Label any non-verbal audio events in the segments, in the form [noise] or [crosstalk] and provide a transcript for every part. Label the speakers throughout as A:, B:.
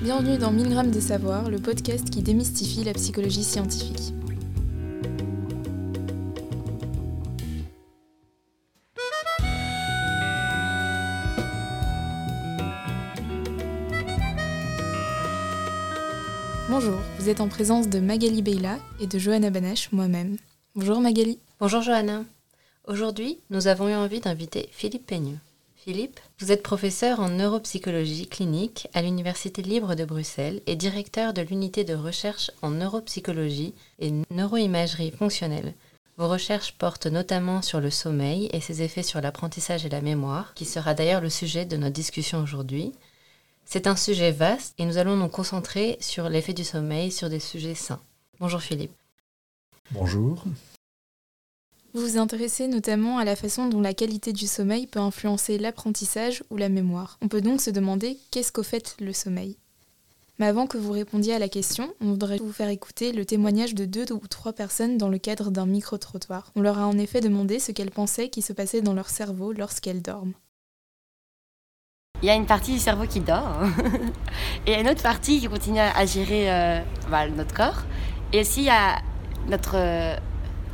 A: Bienvenue dans 1000 grammes de savoir, le podcast qui démystifie la psychologie scientifique. Bonjour, vous êtes en présence de Magali Beyla et de Johanna Banache, moi-même. Bonjour Magali.
B: Bonjour Johanna. Aujourd'hui, nous avons eu envie d'inviter Philippe Peigneux. Philippe, vous êtes professeur en neuropsychologie clinique à l'Université libre de Bruxelles et directeur de l'unité de recherche en neuropsychologie et neuroimagerie fonctionnelle. Vos recherches portent notamment sur le sommeil et ses effets sur l'apprentissage et la mémoire, qui sera d'ailleurs le sujet de notre discussion aujourd'hui. C'est un sujet vaste et nous allons nous concentrer sur l'effet du sommeil sur des sujets sains. Bonjour Philippe.
C: Bonjour.
A: Vous vous intéressez notamment à la façon dont la qualité du sommeil peut influencer l'apprentissage ou la mémoire. On peut donc se demander qu'est-ce qu'au fait le sommeil? Mais avant que vous répondiez à la question, on voudrait vous faire écouter le témoignage de deux ou trois personnes dans le cadre d'un micro-trottoir. On leur a en effet demandé ce qu'elles pensaient qui se passait dans leur cerveau lorsqu'elles dorment.
D: Il y a une partie du cerveau qui dort [laughs] et une autre partie qui continue à gérer euh, bah, notre corps. Et aussi, il y a notre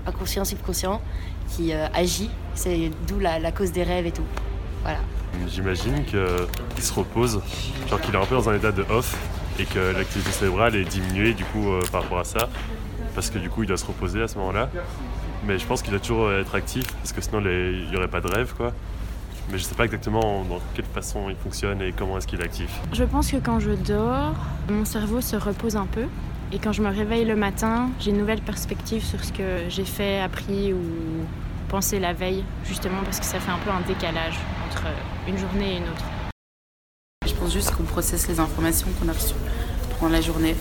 D: inconscient, subconscient qui euh, agit. C'est d'où la, cause des rêves et tout. Voilà.
E: J'imagine qu'il se repose, genre qu'il est un peu dans un état de off et que l'activité cérébrale est diminuée du coup euh, par rapport à ça, parce que du coup il doit se reposer à ce moment-là. Mais je pense qu'il doit toujours être actif, parce que sinon il n'y aurait pas de rêve quoi. Mais je ne sais pas exactement dans quelle façon il fonctionne et comment est-ce qu'il est actif.
F: Je pense que quand je dors, mon cerveau se repose un peu et quand je me réveille le matin, j'ai une nouvelle perspective sur ce que j'ai fait, appris ou pensé la veille, justement parce que ça fait un peu un décalage entre une journée et une autre.
G: Je pense juste qu'on processe les informations qu'on a reçues pendant la journée.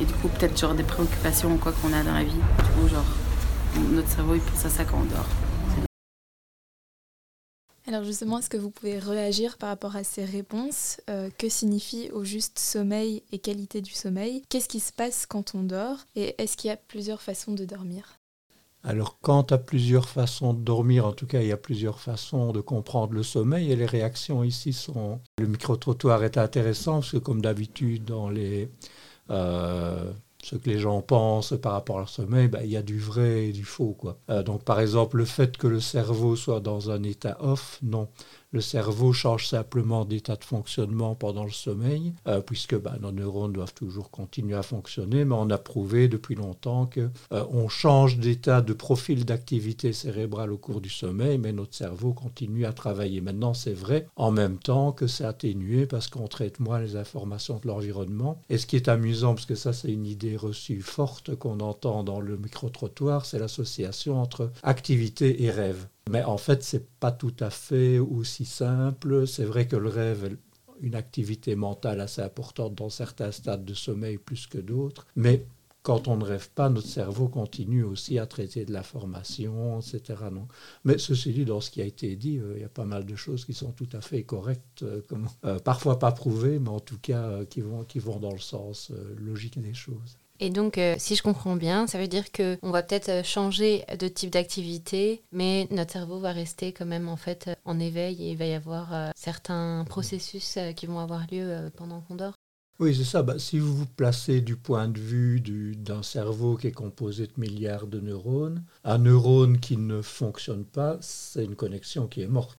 G: Et du coup, peut-être genre des préoccupations ou quoi qu'on a dans la vie. Du coup, genre, notre cerveau, il pense à ça quand on dort.
A: Alors justement, est-ce que vous pouvez réagir par rapport à ces réponses? Euh, Que signifie au juste sommeil et qualité du sommeil? Qu'est-ce qui se passe quand on dort? Et est-ce qu'il y a plusieurs façons de dormir?
C: Alors, quant à plusieurs façons de dormir, en tout cas, il y a plusieurs façons de comprendre le sommeil et les réactions ici sont. Le micro-trottoir est intéressant parce que, comme d'habitude, dans les euh, ce que les gens pensent par rapport à leur sommeil, ben, il y a du vrai et du faux. Quoi. Euh, donc par exemple, le fait que le cerveau soit dans un état off, non. Le cerveau change simplement d'état de fonctionnement pendant le sommeil, euh, puisque bah, nos neurones doivent toujours continuer à fonctionner, mais on a prouvé depuis longtemps qu'on euh, change d'état de profil d'activité cérébrale au cours du sommeil, mais notre cerveau continue à travailler. Maintenant, c'est vrai en même temps que c'est atténué parce qu'on traite moins les informations de l'environnement. Et ce qui est amusant, parce que ça c'est une idée reçue forte qu'on entend dans le micro-trottoir, c'est l'association entre activité et rêve. Mais en fait, c'est pas tout à fait aussi simple. C'est vrai que le rêve est une activité mentale assez importante dans certains stades de sommeil plus que d'autres, mais quand on ne rêve pas, notre cerveau continue aussi à traiter de l'information, etc. Non. Mais ceci dit, dans ce qui a été dit, euh, il y a pas mal de choses qui sont tout à fait correctes, euh, euh, parfois pas prouvées, mais en tout cas qui, vont, qui vont dans le sens logique des choses.
B: Et donc, euh, si je comprends bien, ça veut dire qu'on va peut-être euh, changer de type d'activité, mais notre cerveau va rester quand même en fait euh, en éveil et il va y avoir certains processus qui vont avoir lieu pendant qu'on dort.
C: Oui, c'est ça. Bah, si vous vous placez du point de vue d'un cerveau qui est composé de milliards de neurones, un neurone qui ne fonctionne pas, c'est une connexion qui est morte.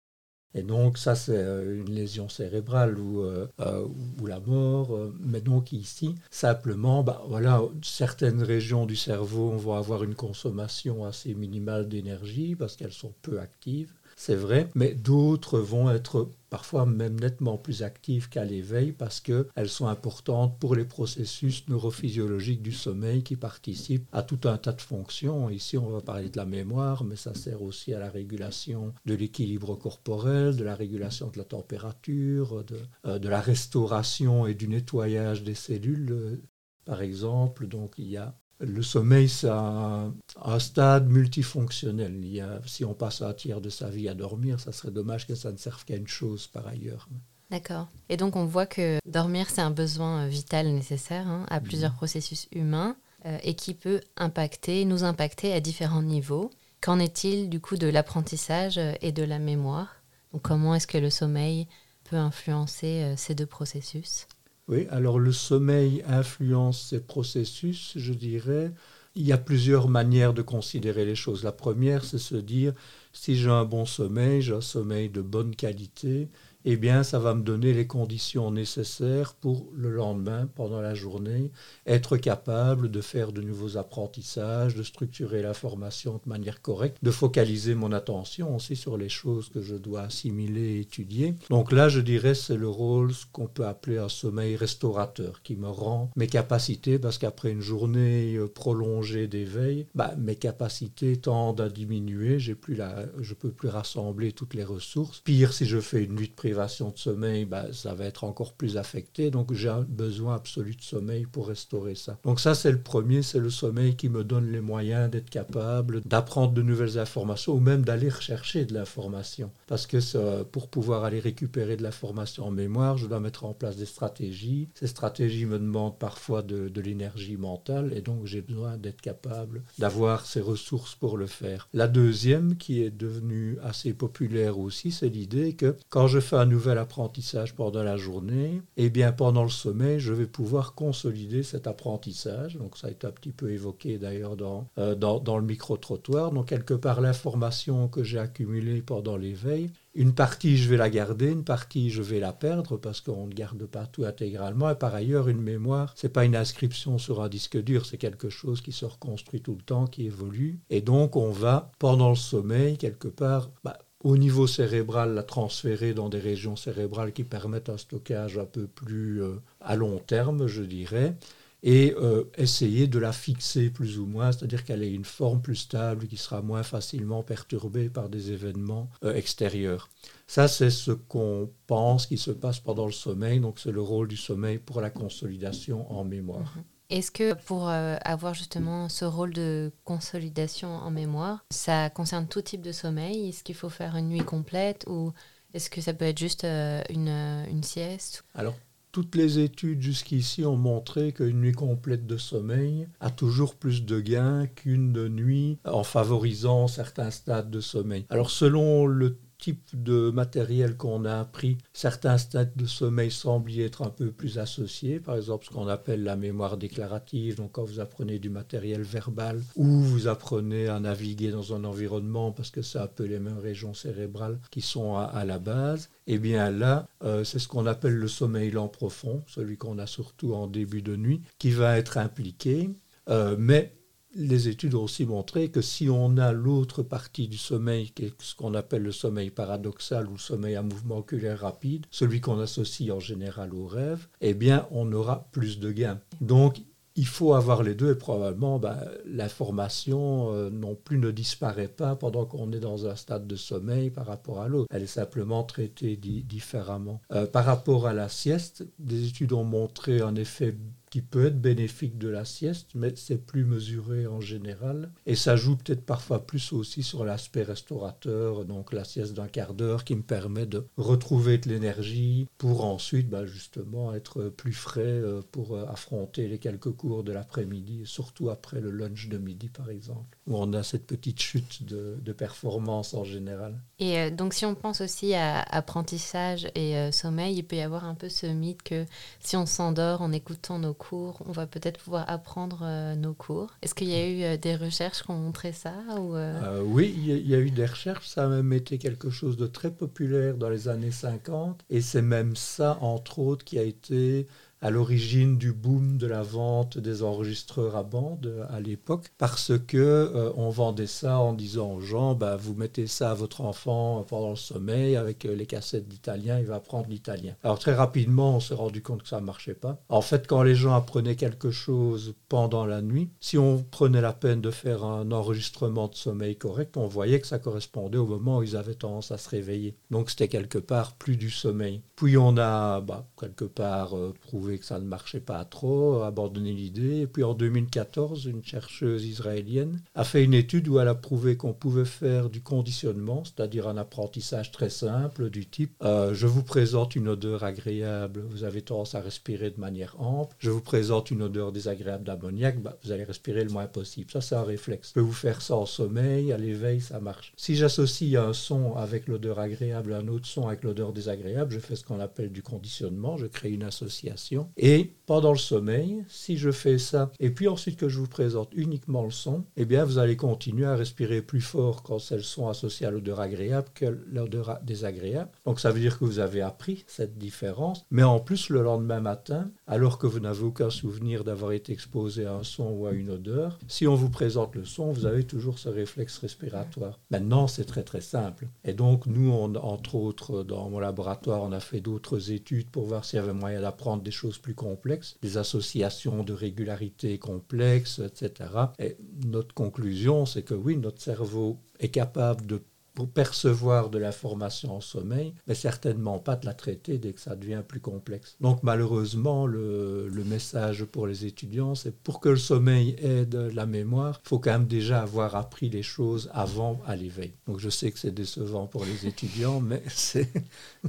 C: Et donc ça, c'est euh, une lésion cérébrale ou, euh, euh, la mort. Mais donc ici, simplement, bah, voilà, certaines régions du cerveau vont avoir une consommation assez minimale d'énergie parce qu'elles sont peu actives c'est vrai, mais d'autres vont être parfois même nettement plus actives qu'à l'éveil parce qu'elles sont importantes pour les processus neurophysiologiques du sommeil qui participent à tout un tas de fonctions. Ici, on va parler de la mémoire, mais ça sert aussi à la régulation de l'équilibre corporel, de la régulation de la température, de, euh, de la restauration et du nettoyage des cellules, euh, par exemple. Donc, il y a le sommeil, c'est un, stade multifonctionnel. si on passe un tiers de sa vie à dormir, ça serait dommage que ça ne serve qu'à une chose par ailleurs.
B: D'accord. Et donc on voit que dormir, c'est un besoin euh, vital nécessaire hein, à plusieurs mmh. processus humains euh, et qui peut impacter, nous impacter à différents niveaux. Qu'en est-il du coup de l'apprentissage euh, et de la mémoire? Donc, Comment est-ce que le sommeil peut influencer ces deux processus?
C: Oui, alors le sommeil influence ces processus, je dirais. Il y a plusieurs manières de considérer les choses. La première, c'est se dire, si j'ai un bon sommeil, j'ai un sommeil de bonne qualité, eh bien, ça va me donner les conditions nécessaires pour le lendemain, pendant la journée, être capable de faire de nouveaux apprentissages, de structurer la formation de manière correcte, de focaliser mon attention aussi sur les choses que je dois assimiler et étudier. Donc là, je dirais, c'est le rôle, ce qu'on peut appeler un sommeil restaurateur, qui me rend mes capacités, parce qu'après une journée euh, prolongée d'éveil, bah, mes capacités tendent à diminuer, j'ai plus la, je peux plus rassembler toutes les ressources. Pire, si je fais une nuit de privation, de sommeil, bah, ça va être encore plus affecté. Donc j'ai un besoin absolu de sommeil pour restaurer ça. Donc ça, c'est le premier, c'est le sommeil qui me donne les moyens d'être capable d'apprendre de nouvelles informations ou même d'aller rechercher de l'information. Parce que pour pouvoir aller récupérer de l'information en mémoire, je dois mettre en place des stratégies. Ces stratégies me demandent parfois de, de l'énergie mentale et donc j'ai besoin d'être capable d'avoir ces ressources pour le faire. La deuxième, qui est devenue assez populaire aussi, c'est l'idée que quand je fais un nouvel apprentissage pendant la journée, et eh bien pendant le sommeil, je vais pouvoir consolider cet apprentissage. Donc ça a été un petit peu évoqué d'ailleurs dans, euh, dans, dans, le micro-trottoir. Donc quelque part l'information que j'ai accumulée pendant l'éveil, une partie je vais la garder, une partie je vais la perdre parce qu'on ne garde pas tout intégralement. Et par ailleurs, une mémoire, c'est pas une inscription sur un disque dur, c'est quelque chose qui se reconstruit tout le temps, qui évolue. Et donc on va pendant le sommeil quelque part bah, au niveau cérébral, la transférer dans des régions cérébrales qui permettent un stockage un peu plus euh, à long terme, je dirais, et euh, essayer de la fixer plus ou moins, c'est-à-dire qu'elle ait une forme plus stable, qui sera moins facilement perturbée par des événements euh, extérieurs. Ça, c'est ce qu'on pense qui se passe pendant le sommeil, donc c'est le rôle du sommeil pour la consolidation en mémoire.
B: Mhm. Est-ce que pour euh, avoir justement ce rôle de consolidation en mémoire, ça concerne tout type de sommeil? Est-ce qu'il faut faire une nuit complète ou est-ce que ça peut être juste euh, une, euh, une, sieste?
C: Alors, toutes les études jusqu'ici ont montré qu'une nuit complète de sommeil a toujours plus de gains qu'une nuit en favorisant certains stades de sommeil. Alors, selon le type de matériel qu'on a appris, certains stades de sommeil semblent y être un peu plus associés. Par exemple, ce qu'on appelle la mémoire déclarative. Donc, quand vous apprenez du matériel verbal ou vous apprenez à naviguer dans un environnement parce que c'est un peu les mêmes régions cérébrales qui sont à, la base, eh bien là, euh, c'est ce qu'on appelle le sommeil lent profond, celui qu'on a surtout en début de nuit, qui va être impliqué. Euh, mais les études ont aussi montré que si on a l'autre partie du sommeil, ce qu'on appelle le sommeil paradoxal ou le sommeil à mouvement oculaire rapide, celui qu'on associe en général au rêve, eh bien, on aura plus de gains. Donc, il faut avoir les deux et probablement bah, l'information euh, non plus ne disparaît pas pendant qu'on est dans un stade de sommeil par rapport à l'autre. Elle est simplement traitée différemment. Euh, par rapport à la sieste, des études ont montré un effet qui peut être bénéfique de la sieste, mais c'est plus mesuré en général. Et ça joue peut-être parfois plus aussi sur l'aspect restaurateur, donc la sieste d'un quart d'heure qui me permet de retrouver de l'énergie pour ensuite bah, justement être plus frais euh, pour euh, affronter les quelques cours de l'après-midi, surtout après le lunch de midi par exemple, où on a cette petite chute de, performance en général.
B: Et euh, donc si on pense aussi à apprentissage et sommeil, il peut y avoir un peu ce mythe que si on s'endort en écoutant nos cours, on va peut-être pouvoir apprendre euh, nos cours. Est-ce qu'il y a eu euh, des recherches qui ont montré ça ou
C: euh? Oui, il y, a eu des recherches. Ça a même été quelque chose de très populaire dans les années 50. Et c'est même ça, entre autres, qui a été à l'origine du boom de la vente des enregistreurs à bande à l'époque, parce que euh, on vendait ça en disant aux gens, bah, vous mettez ça à votre enfant pendant le sommeil avec euh, les cassettes d'italien, il va apprendre l'italien. Alors très rapidement, on s'est rendu compte que ça ne marchait pas. En fait, quand les gens apprenaient quelque chose pendant la nuit, si on prenait la peine de faire un enregistrement de sommeil correct, on voyait que ça correspondait au moment où ils avaient tendance à se réveiller. Donc c'était quelque part plus du sommeil. Puis on a bah, quelque part euh, prouvé que ça ne marchait pas trop, abandonné l'idée. Et puis en 2014, une chercheuse israélienne a fait une étude où elle a prouvé qu'on pouvait faire du conditionnement, c'est-à-dire un apprentissage très simple du type euh, je vous présente une odeur agréable, vous avez tendance à respirer de manière ample, je vous présente une odeur désagréable d'ammoniac, bah, vous allez respirer le moins possible. Ça, c'est un réflexe. Je peux vous faire ça en sommeil, à l'éveil, ça marche. Si j'associe un son avec l'odeur agréable, un autre son avec l'odeur désagréable, je fais ce qu'on appelle du conditionnement, je crée une association Et pendant le sommeil, si je fais ça, et puis ensuite que je vous présente uniquement le son, eh bien, vous allez continuer à respirer plus fort quand c'est le son associé à l'odeur agréable que l'odeur désagréable. Donc, ça veut dire que vous avez appris cette différence. Mais en plus, le lendemain matin, alors que vous n'avez aucun souvenir d'avoir été exposé à un son ou à une odeur, si on vous présente le son, vous avez toujours ce réflexe respiratoire. Maintenant, c'est très très simple. Et donc, nous, entre autres, dans mon laboratoire, on a fait d'autres études pour voir s'il y avait moyen d'apprendre des choses plus complexes, des associations de régularité complexes, etc. Et notre conclusion, c'est que oui, notre cerveau est capable de percevoir de l'information en sommeil, mais certainement pas de la traiter dès que ça devient plus complexe. Donc malheureusement, le, le message pour les étudiants, c'est pour que le sommeil aide la mémoire, il faut quand même déjà avoir appris les choses avant à l'éveil. Donc je sais que c'est décevant pour les étudiants, mais [laughs] c'est...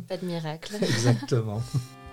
B: Pas de miracle.
C: Exactement. [laughs]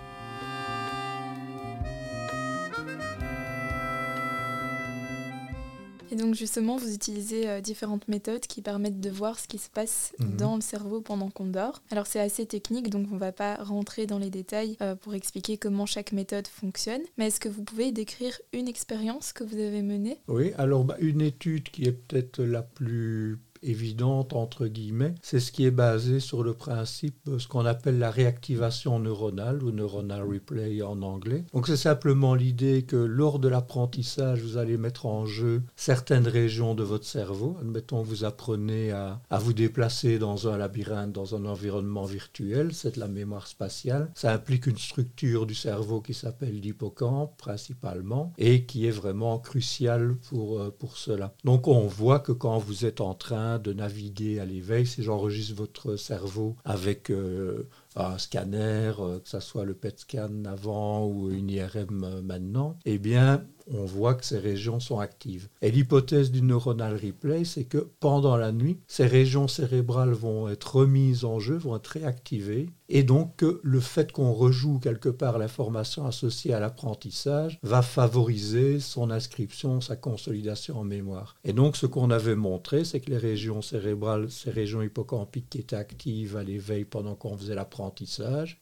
A: Et donc justement, vous utilisez euh, différentes méthodes qui permettent de voir ce qui se passe
C: Mhm.
A: dans le cerveau pendant qu'on dort. Alors c'est assez technique, donc on ne va pas rentrer dans les détails euh, pour expliquer comment chaque méthode fonctionne. Mais est-ce que vous pouvez décrire une expérience que vous avez menée?
C: Oui, alors bah, une étude qui est peut-être la plus évidente, entre guillemets, c'est ce qui est basé sur le principe ce qu'on appelle la réactivation neuronale ou neuronal replay en anglais. Donc c'est simplement l'idée que lors de l'apprentissage, vous allez mettre en jeu certaines régions de votre cerveau. Admettons que vous apprenez à, à vous déplacer dans un labyrinthe, dans un environnement virtuel, c'est de la mémoire spatiale. Ça implique une structure du cerveau qui s'appelle l'hippocampe principalement et qui est vraiment cruciale pour, euh, pour cela. Donc on voit que quand vous êtes en train de naviguer à l'éveil, si j'enregistre votre cerveau avec euh, un scanner, euh, que ce soit le PET scan avant ou une IRM euh, maintenant, eh bien, on voit que ces régions sont actives. Et l'hypothèse du neuronal replay, c'est que pendant la nuit, ces régions cérébrales vont être remises en jeu, vont être réactivées, et donc que le fait qu'on rejoue quelque part l'information associée à l'apprentissage va favoriser son inscription, sa consolidation en mémoire. Et donc ce qu'on avait montré, c'est que les régions cérébrales, ces régions hippocampiques qui étaient actives à l'éveil pendant qu'on faisait l'apprentissage,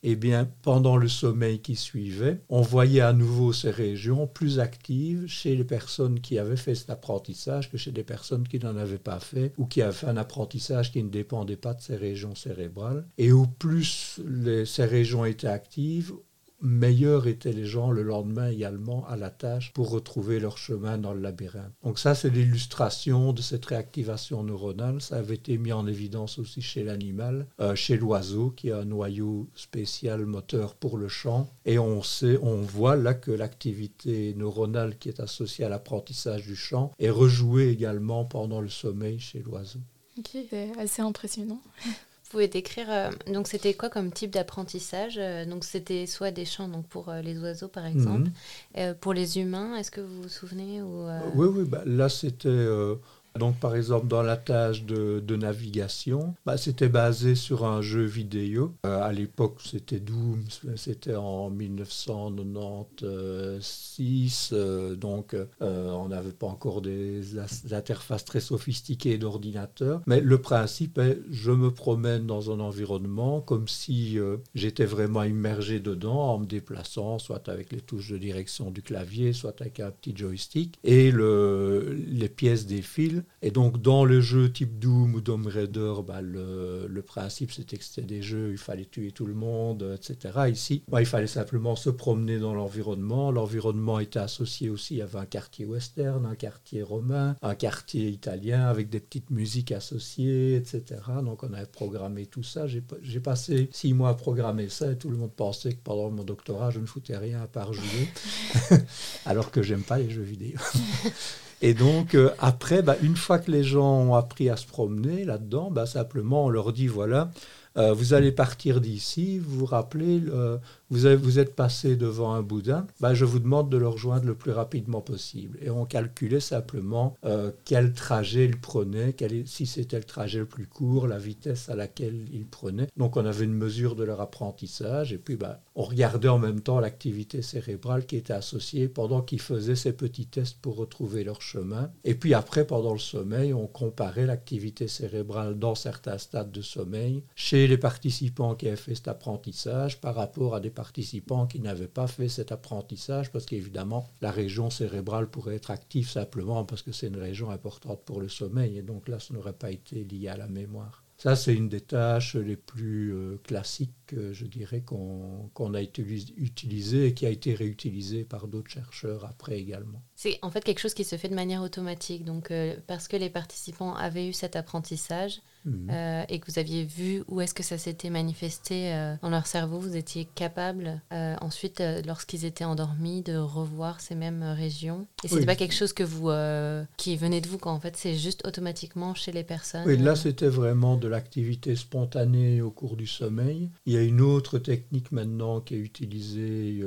C: eh bien pendant le sommeil qui suivait, on voyait à nouveau ces régions plus actives chez les personnes qui avaient fait cet apprentissage que chez des personnes qui n'en avaient pas fait ou qui avaient fait un apprentissage qui ne dépendait pas de ces régions cérébrales. Et au plus les- ces régions étaient actives, meilleurs étaient les gens le lendemain également à la tâche pour retrouver leur chemin dans le labyrinthe. Donc ça, c'est l'illustration de cette réactivation neuronale. Ça avait été mis en évidence aussi chez l'animal, euh, chez l'oiseau, qui a un noyau spécial moteur pour le chant. Et on, sait, on voit là que l'activité neuronale qui est associée à l'apprentissage du chant est rejouée également pendant le sommeil chez l'oiseau.
A: Ok, c'est assez impressionnant.
B: Vous pouvez décrire, euh, donc c'était quoi comme type d'apprentissage Euh, Donc c'était soit des chants donc pour euh, les oiseaux par exemple.
C: Mhm.
B: Euh, pour les humains, est-ce que vous vous souvenez ou,
C: Oui, oui, bah, là c'était. Donc par exemple dans la tâche de, navigation, bah, c'était basé sur un jeu vidéo. Euh, à l'époque c'était Doom, c'était en 1996, euh, donc euh, on n'avait pas encore des, interfaces très sophistiquées d'ordinateur. Mais le principe est, je me promène dans un environnement comme si euh, j'étais vraiment immergé dedans en me déplaçant, soit avec les touches de direction du clavier, soit avec un petit joystick, et le, les pièces défilent. Et donc dans le jeu type Doom ou Tomb Raider, bah, le, le principe c'était que c'était des jeux, il fallait tuer tout le monde, etc. Ici, bah, il fallait simplement se promener dans l'environnement. L'environnement était associé aussi, avait un quartier western, un quartier romain, un quartier italien avec des petites musiques associées, etc. Donc on avait programmé tout ça. J'ai passé six mois à programmer ça et tout le monde pensait que pendant mon doctorat, je ne foutais rien à part jouer, [laughs] [laughs] alors que j'aime pas les jeux vidéo. [laughs] Et donc, euh, après, bah, une fois que les gens ont appris à se promener là-dedans, bah, simplement, on leur dit, voilà, euh, vous allez partir d'ici, vous vous rappelez, le- vous, êtes passé devant un boudin, bah, je vous demande de le rejoindre le plus rapidement possible. Et on calculait simplement euh, quel trajet il prenait, si c'était le trajet le plus court, la vitesse à laquelle il prenait. Donc on avait une mesure de leur apprentissage, et puis bah, on regardait en même temps l'activité cérébrale qui était associée pendant qu'ils faisaient ces petits tests pour retrouver leur chemin. Et puis après, pendant le sommeil, on comparait l'activité cérébrale dans certains stades de sommeil chez les participants qui avaient fait cet apprentissage par rapport à des participants qui n'avaient pas fait cet apprentissage, parce qu'évidemment, la région cérébrale pourrait être active simplement parce que c'est une région importante pour le sommeil, et donc là, ça n'aurait pas été lié à la mémoire. Ça, c'est une des tâches les plus euh, je dirais, qu'on a utilisées et qui a été réutilisée par d'autres chercheurs après également.
B: C'est en fait quelque chose qui se fait de manière automatique. Donc, euh, parce que les participants avaient eu cet apprentissage, Mhm. Euh, et que vous aviez vu où est-ce que ça s'était manifesté euh, dans leur cerveau, vous étiez capable ensuite, lorsqu'ils étaient endormis, de revoir ces mêmes régions. Et ce n'était pas quelque chose que vous, qui venait de vous, quand en fait c'est juste automatiquement chez les personnes.
C: Oui, là c'était vraiment de l'activité spontanée au cours du sommeil. Il y a une autre technique maintenant qui est utilisée,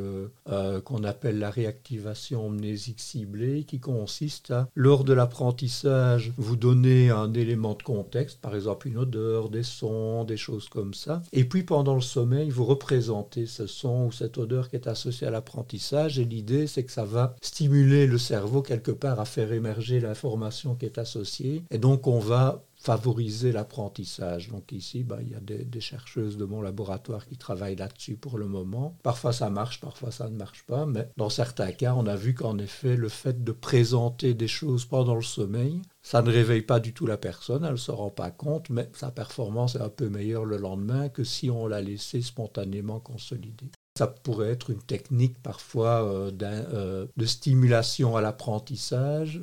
C: qu'on appelle la réactivation amnésique ciblée, qui consiste à, lors de l'apprentissage, vous donner un élément de contexte, par exemple une odeur, des sons, des choses comme ça. Et puis pendant le sommeil, vous représentez ce son ou cette odeur qui est associée à l'apprentissage. Et l'idée, c'est que ça va stimuler le cerveau quelque part à faire émerger l'information qui est associée. Et donc on va favoriser l'apprentissage. Donc ici, bah, il y a des, chercheuses de mon laboratoire qui travaillent là-dessus pour le moment. Parfois ça marche, parfois ça ne marche pas, mais dans certains cas, on a vu qu'en effet, le fait de présenter des choses pendant le sommeil, ça ne réveille pas du tout la personne, elle ne se rend pas compte, mais sa performance est un peu meilleure le lendemain que si on l'a laissé spontanément consolider. Ça pourrait être une technique parfois euh, euh, de stimulation à l'apprentissage,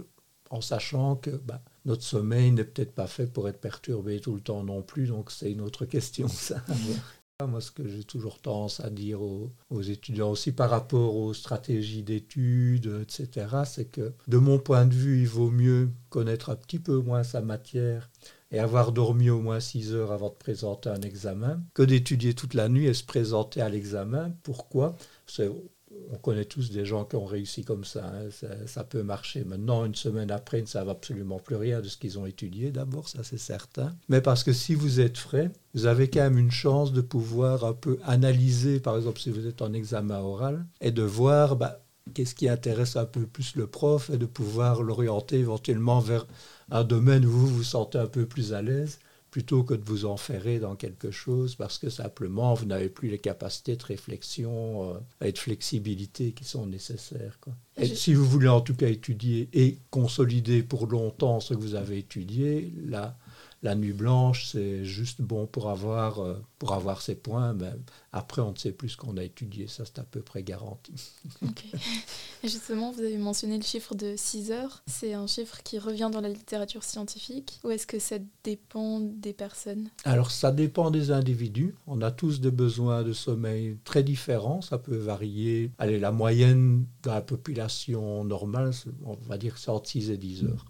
C: en sachant que bah, notre sommeil n'est peut-être pas fait pour être perturbé tout le temps non plus, donc c'est une autre question [laughs] ça. Moi, ce que j'ai toujours tendance à dire aux, étudiants aussi par rapport aux stratégies d'études, etc., c'est que de mon point de vue, il vaut mieux connaître un petit peu moins sa matière et avoir dormi au moins 6 heures avant de présenter un examen que d'étudier toute la nuit et se présenter à l'examen. Pourquoi? On connaît tous des gens qui ont réussi comme ça, hein. ça, peut marcher. Maintenant, une semaine après, ils ne savent absolument plus rien de ce qu'ils ont étudié, d'abord, ça c'est certain. Mais parce que si vous êtes frais, vous avez quand même une chance de pouvoir un peu analyser, par exemple, si vous êtes en examen oral, et de voir bah, qu'est-ce qui intéresse un peu plus le prof, et de pouvoir l'orienter éventuellement vers un domaine où vous vous sentez un peu plus à l'aise plutôt que de vous enferrer dans quelque chose parce que simplement vous n'avez plus les capacités de réflexion euh, et de flexibilité qui sont nécessaires. Et si vous voulez en tout cas étudier et consolider pour longtemps ce que vous avez étudié, là, la nuit blanche, c'est juste bon pour avoir, euh, pour avoir ses points, mais après, on ne sait plus ce qu'on a étudié. Ça, c'est à peu près garanti. [laughs]
A: Justement, vous avez mentionné le chiffre de 6 heures. C'est un chiffre qui revient dans la littérature scientifique ou est-ce que ça dépend des personnes?
C: Alors, ça dépend des individus. On a tous des besoins de sommeil très différents. Ça peut varier. Allez, la moyenne de la population normale, on va dire que c'est entre 6 et 10 heures.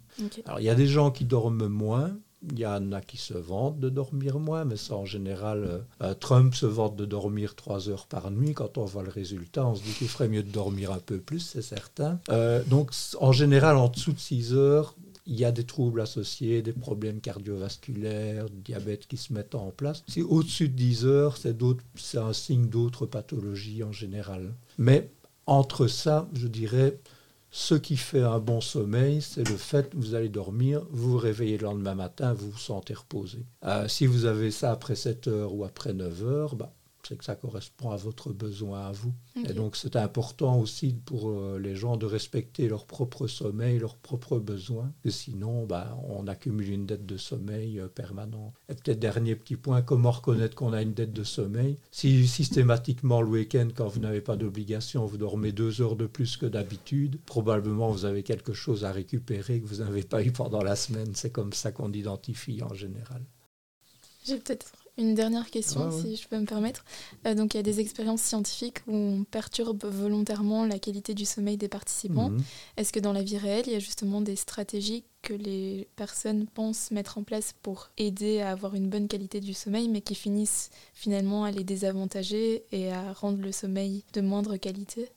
C: Alors, il y a des gens qui dorment moins, il y en a qui se vantent de dormir moins, mais ça en général, euh, euh, Trump se vante de dormir trois heures par nuit. Quand on voit le résultat, on se dit qu'il ferait mieux de dormir un peu plus, c'est certain. Euh, donc en général, en dessous de 6 heures, il y a des troubles associés, des problèmes cardiovasculaires, diabète qui se mettent en place. Si au-dessus de 10 heures, c'est un signe d'autres pathologies en général. Mais entre ça, je dirais, ce qui fait un bon sommeil, c'est le fait que vous allez dormir, vous vous réveillez le lendemain matin, vous vous sentez reposé. Euh, si vous avez ça après 7 heures ou après 9 heures, bah, c'est que ça correspond à votre besoin à vous. Et donc c'est important aussi pour euh, les gens de respecter leur propre sommeil, leurs propres besoins, que sinon bah, on accumule une dette de sommeil euh, permanente. Et peut-être dernier petit point, comment reconnaître qu'on a une dette de sommeil? Si systématiquement le week-end, quand vous n'avez pas d'obligation, vous dormez deux heures de plus que d'habitude, probablement vous avez quelque chose à récupérer que vous n'avez pas eu pendant la semaine. C'est comme ça qu'on identifie en général.
A: J'ai peut-être une dernière question, si je peux me permettre. Euh, donc, il y a des expériences scientifiques où on perturbe volontairement la qualité du sommeil des participants. Mhm. Est-ce que dans la vie réelle, il y a justement des stratégies que les personnes pensent mettre en place pour aider à avoir une bonne qualité du sommeil, mais qui finissent finalement à les désavantager et à rendre le sommeil de moindre qualité?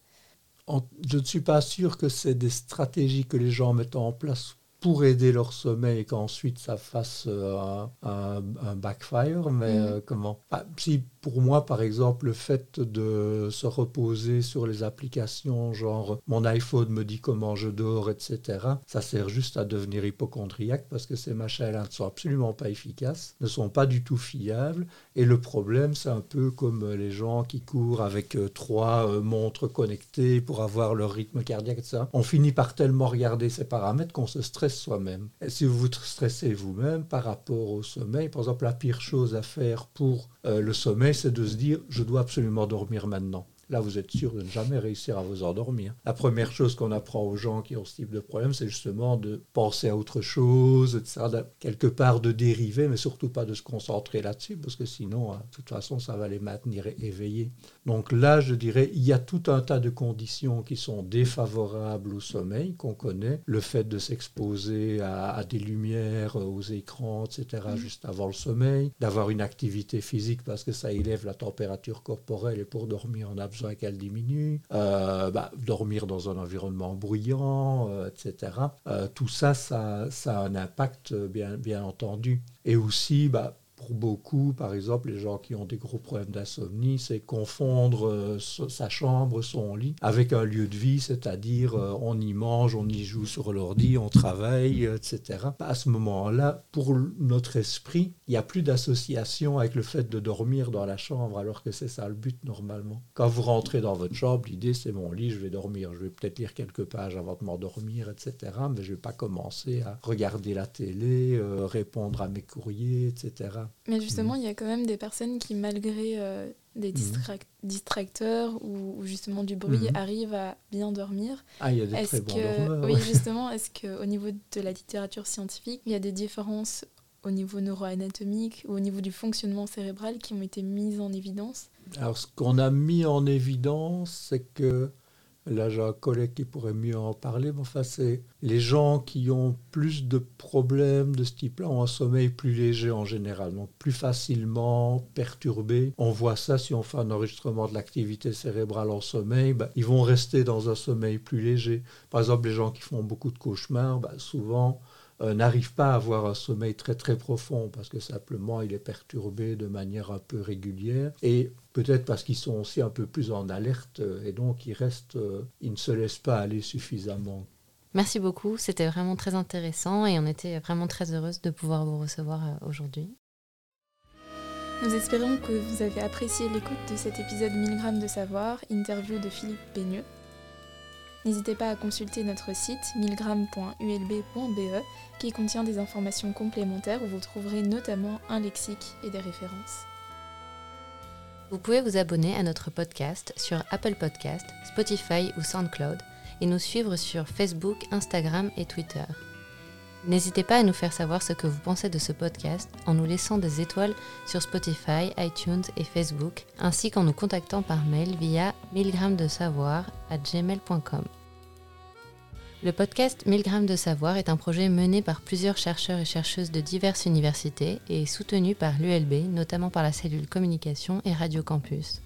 C: Je ne suis pas sûr que c'est des stratégies que les gens mettent en place pour aider leur sommeil et qu'ensuite ça fasse euh, un, backfire. Mais mm. euh, comment? Ah, Si pour moi, par exemple, le fait de se reposer sur les applications, genre mon iPhone me dit comment je dors, etc., ça sert juste à devenir hypochondriaque parce que ces machins-là ne sont absolument pas efficaces, ne sont pas du tout fiables. Et le problème, c'est un peu comme les gens qui courent avec euh, trois euh, montres connectées pour avoir leur rythme cardiaque, etc. On finit par tellement regarder ces paramètres qu'on se stresse soi-même. Et si vous vous stressez vous-même par rapport au sommeil, par exemple, la pire chose à faire pour euh, le sommeil, c'est de se dire je dois absolument dormir maintenant. Là, vous êtes sûr de ne jamais réussir à vous endormir. La première chose qu'on apprend aux gens qui ont ce type de problème, c'est justement de penser à autre chose, etc., quelque part de dériver, mais surtout pas de se concentrer là-dessus, parce que sinon, hein, de toute façon, ça va les maintenir éveillés. Donc là, je dirais, il y a tout un tas de conditions qui sont défavorables au sommeil, qu'on connaît. Le fait de s'exposer à, des lumières, aux écrans, etc., mmh. juste avant le sommeil, d'avoir une activité physique parce que ça élève la température corporelle et pour dormir, on a besoin qu'elle diminue, euh, bah, dormir dans un environnement bruyant, euh, etc. Euh, tout ça, ça, a un impact, bien, bien entendu. Et aussi, bah, pour beaucoup, par exemple, les gens qui ont des gros problèmes d'insomnie, c'est confondre euh, sa chambre, son lit, avec un lieu de vie, c'est-à-dire euh, on y mange, on y joue sur l'ordi, on travaille, euh, etc. À ce moment-là, pour notre esprit, il n'y a plus d'association avec le fait de dormir dans la chambre, alors que c'est ça le but normalement. Quand vous rentrez dans votre chambre, l'idée c'est mon lit, je vais dormir, je vais peut-être lire quelques pages avant de m'endormir, etc. Mais je ne vais pas commencer à regarder la télé, répondre à mes courriers, etc.
A: Mais justement, mm. il y a quand même des personnes qui, malgré euh, des mm. distracteurs ou, justement du bruit, mm. arrivent à bien dormir.
C: Ah, il y a des très bons
A: que, Oui, justement, est-ce qu'au niveau de la littérature scientifique, il y a des différences au niveau neuroanatomique ou au niveau du fonctionnement cérébral qui ont été mises en évidence?
C: Alors, ce qu'on a mis en évidence, c'est que Là, j'ai un collègue qui pourrait mieux en parler. Mais enfin, c'est les gens qui ont plus de problèmes de ce type-là ont un sommeil plus léger en général, donc plus facilement perturbé. On voit ça si on fait un enregistrement de l'activité cérébrale en sommeil, ben, ils vont rester dans un sommeil plus léger. Par exemple, les gens qui font beaucoup de cauchemars, ben, souvent n'arrive pas à avoir un sommeil très très profond parce que simplement il est perturbé de manière un peu régulière et peut-être parce qu'ils sont aussi un peu plus en alerte euh, et donc ils restent, euh, ils ne se laissent pas aller suffisamment.
B: Merci beaucoup, c'était vraiment très intéressant et on était vraiment très heureuse de pouvoir vous recevoir aujourd'hui.
A: Nous espérons que vous avez apprécié l'écoute de cet épisode 1000 grammes de savoir, interview de Philippe Peigneux. N'hésitez pas à consulter notre site 1000g.ulb.be qui contient des informations complémentaires où vous trouverez notamment un lexique et des références.
B: Vous pouvez vous abonner à notre podcast sur Apple Podcast, Spotify ou SoundCloud et nous suivre sur Facebook, Instagram et Twitter. N'hésitez pas à nous faire savoir ce que vous pensez de ce podcast en nous laissant des étoiles sur Spotify, iTunes et Facebook, ainsi qu'en nous contactant par mail via 1000 de savoir à gmail.com. Le podcast 1000 grammes de savoir est un projet mené par plusieurs chercheurs et chercheuses de diverses universités et soutenu par l'ULB, notamment par la cellule communication et Radio Campus.